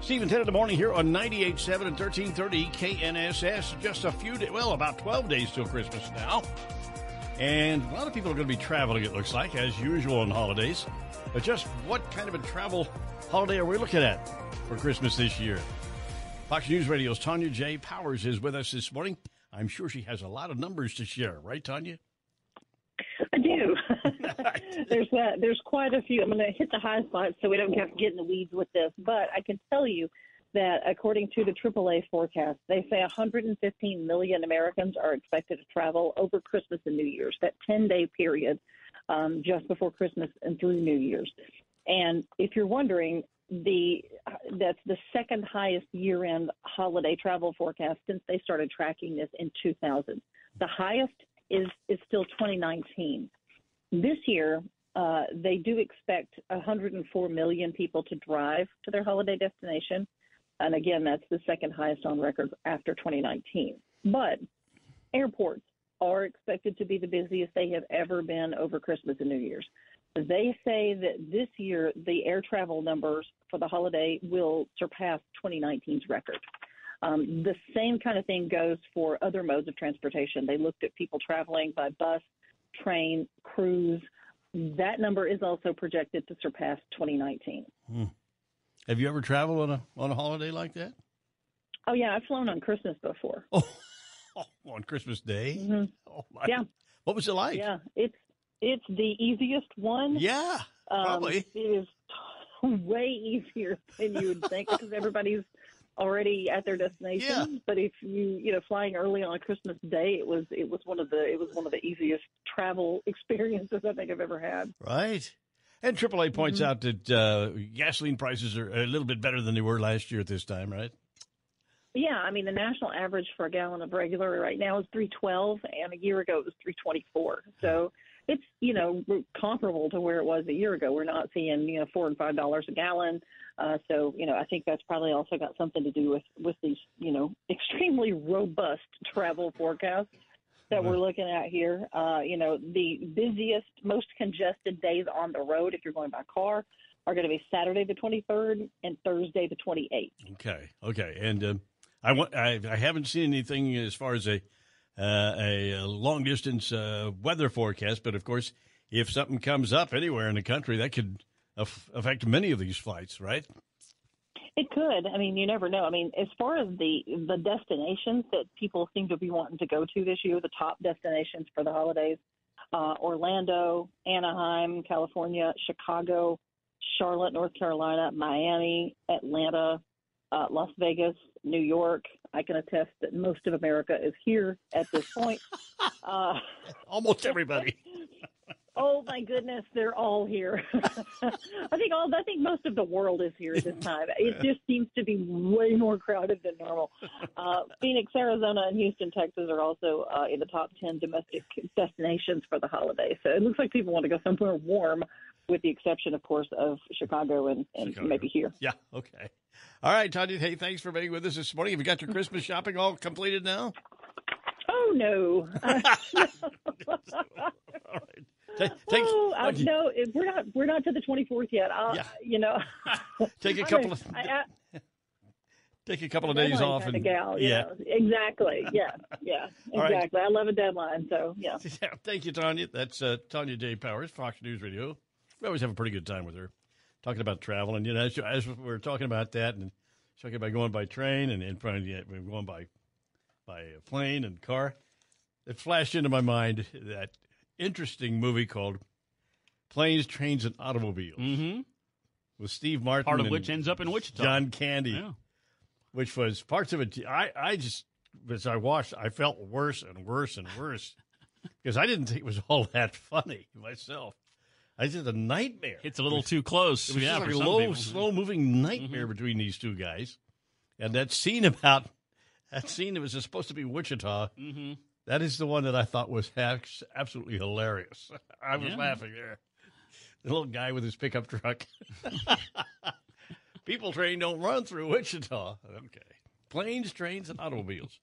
Stephen 10 in the morning here on 98.7 and 1330 KNSS. Just a few days, well, about 12 days till Christmas now. And a lot of people are going to be traveling, it looks like, as usual on holidays. But just what kind of a travel holiday are we looking at for Christmas this year? Fox News Radio's Tonya J. Powers is with us this morning. I'm sure she has a lot of numbers to share, right, Tonya? There's uh, there's quite a few. I'm going to hit the high spots so we don't have to get in the weeds with this. But I can tell you that according to the AAA forecast, they say 115 million Americans are expected to travel over Christmas and New Year's. That 10 day period, um, just before Christmas and through New Year's. And if you're wondering, the that's the second highest year-end holiday travel forecast since they started tracking this in 2000. The highest is is still 2019. This year, uh, they do expect 104 million people to drive to their holiday destination, and again, that's the second highest on record after 2019. But airports are expected to be the busiest they have ever been over Christmas and New Year's. They say that this year the air travel numbers for the holiday will surpass 2019's record. Um, the same kind of thing goes for other modes of transportation. They looked at people traveling by bus, train, cruise. That number is also projected to surpass 2019. Hmm. Have you ever traveled on a on a holiday like that? Oh yeah, I've flown on Christmas before. Oh, on Christmas Day. Mm-hmm. Oh my! Yeah. What was it like? Yeah, it's it's the easiest one. Yeah, probably. Um, it is way easier than you would think because everybody's already at their destination. Yeah. But if you you know flying early on Christmas Day, it was it was one of the it was one of the easiest travel experiences I think I've ever had. Right. And AAA points Mm-hmm. out that uh, gasoline prices are a little bit better than they were last year at this time, right? Yeah, I mean the national average for a gallon of regular right now is three twelve, and a year ago it was three twenty four. So it's you know comparable to where it was a year ago. We're not seeing you know four and five dollars a gallon. Uh, so you know I think that's probably also got something to do with with these you know extremely robust travel forecasts that we're looking at here. Uh, you know the busiest, most congested days on the road if you're going by car are going to be Saturday the 23rd and Thursday the 28th. Okay. Okay. And um, I, wa- I I haven't seen anything as far as a uh, a long distance uh, weather forecast, but of course, if something comes up anywhere in the country, that could aff- affect many of these flights, right? It could. I mean, you never know. I mean, as far as the the destinations that people seem to be wanting to go to this year, the top destinations for the holidays: uh, Orlando, Anaheim, California, Chicago, Charlotte, North Carolina, Miami, Atlanta, uh, Las Vegas, New York. I can attest that most of America is here at this point. Uh, Almost everybody. Oh my goodness, they're all here. I think all I think most of the world is here at this time. It just seems to be way more crowded than normal. Uh, Phoenix, Arizona, and Houston, Texas are also uh, in the top ten domestic destinations for the holiday. So it looks like people want to go somewhere warm, with the exception, of course, of Chicago and, and Chicago. maybe here. Yeah. Okay. All right, Tonya. Hey, thanks for being with us this morning. Have you got your Christmas shopping all completed now? Oh no. All right. Take, take, oh, I, no, it- we're not. We're not to the twenty fourth yet. I'll, Yeah. You know, take a couple of I- I- take a couple of days off and gal. you yeah. know. exactly. Yeah, yeah, All right. exactly. I love a deadline. So yeah. Yeah, thank you, Tonya. That's uh, Tonya J. Powers, Fox News Radio. We always have a pretty good time with her, talking about travel. And, you know, as, as we were talking about that and talking about going by train and, and probably, yeah, we're going by, by plane and car, it flashed into my mind that interesting movie called Planes, Trains, and Automobiles Mm-hmm. with Steve Martin. Part of and which ends up in Wichita. John Candy, Yeah. which was parts of it. I, I just, as I watched, I felt worse and worse and worse because I didn't think it was all that funny myself. I just a nightmare. It's a little too close. It was yeah, just like a low, people. slow moving nightmare between these two guys. And that scene about that scene that was supposed to be Wichita, Mhm. that is the one that I thought was absolutely hilarious. I was Yeah. laughing there. The little guy with his pickup truck. People train don't run through Wichita. Okay. Planes, trains, and automobiles.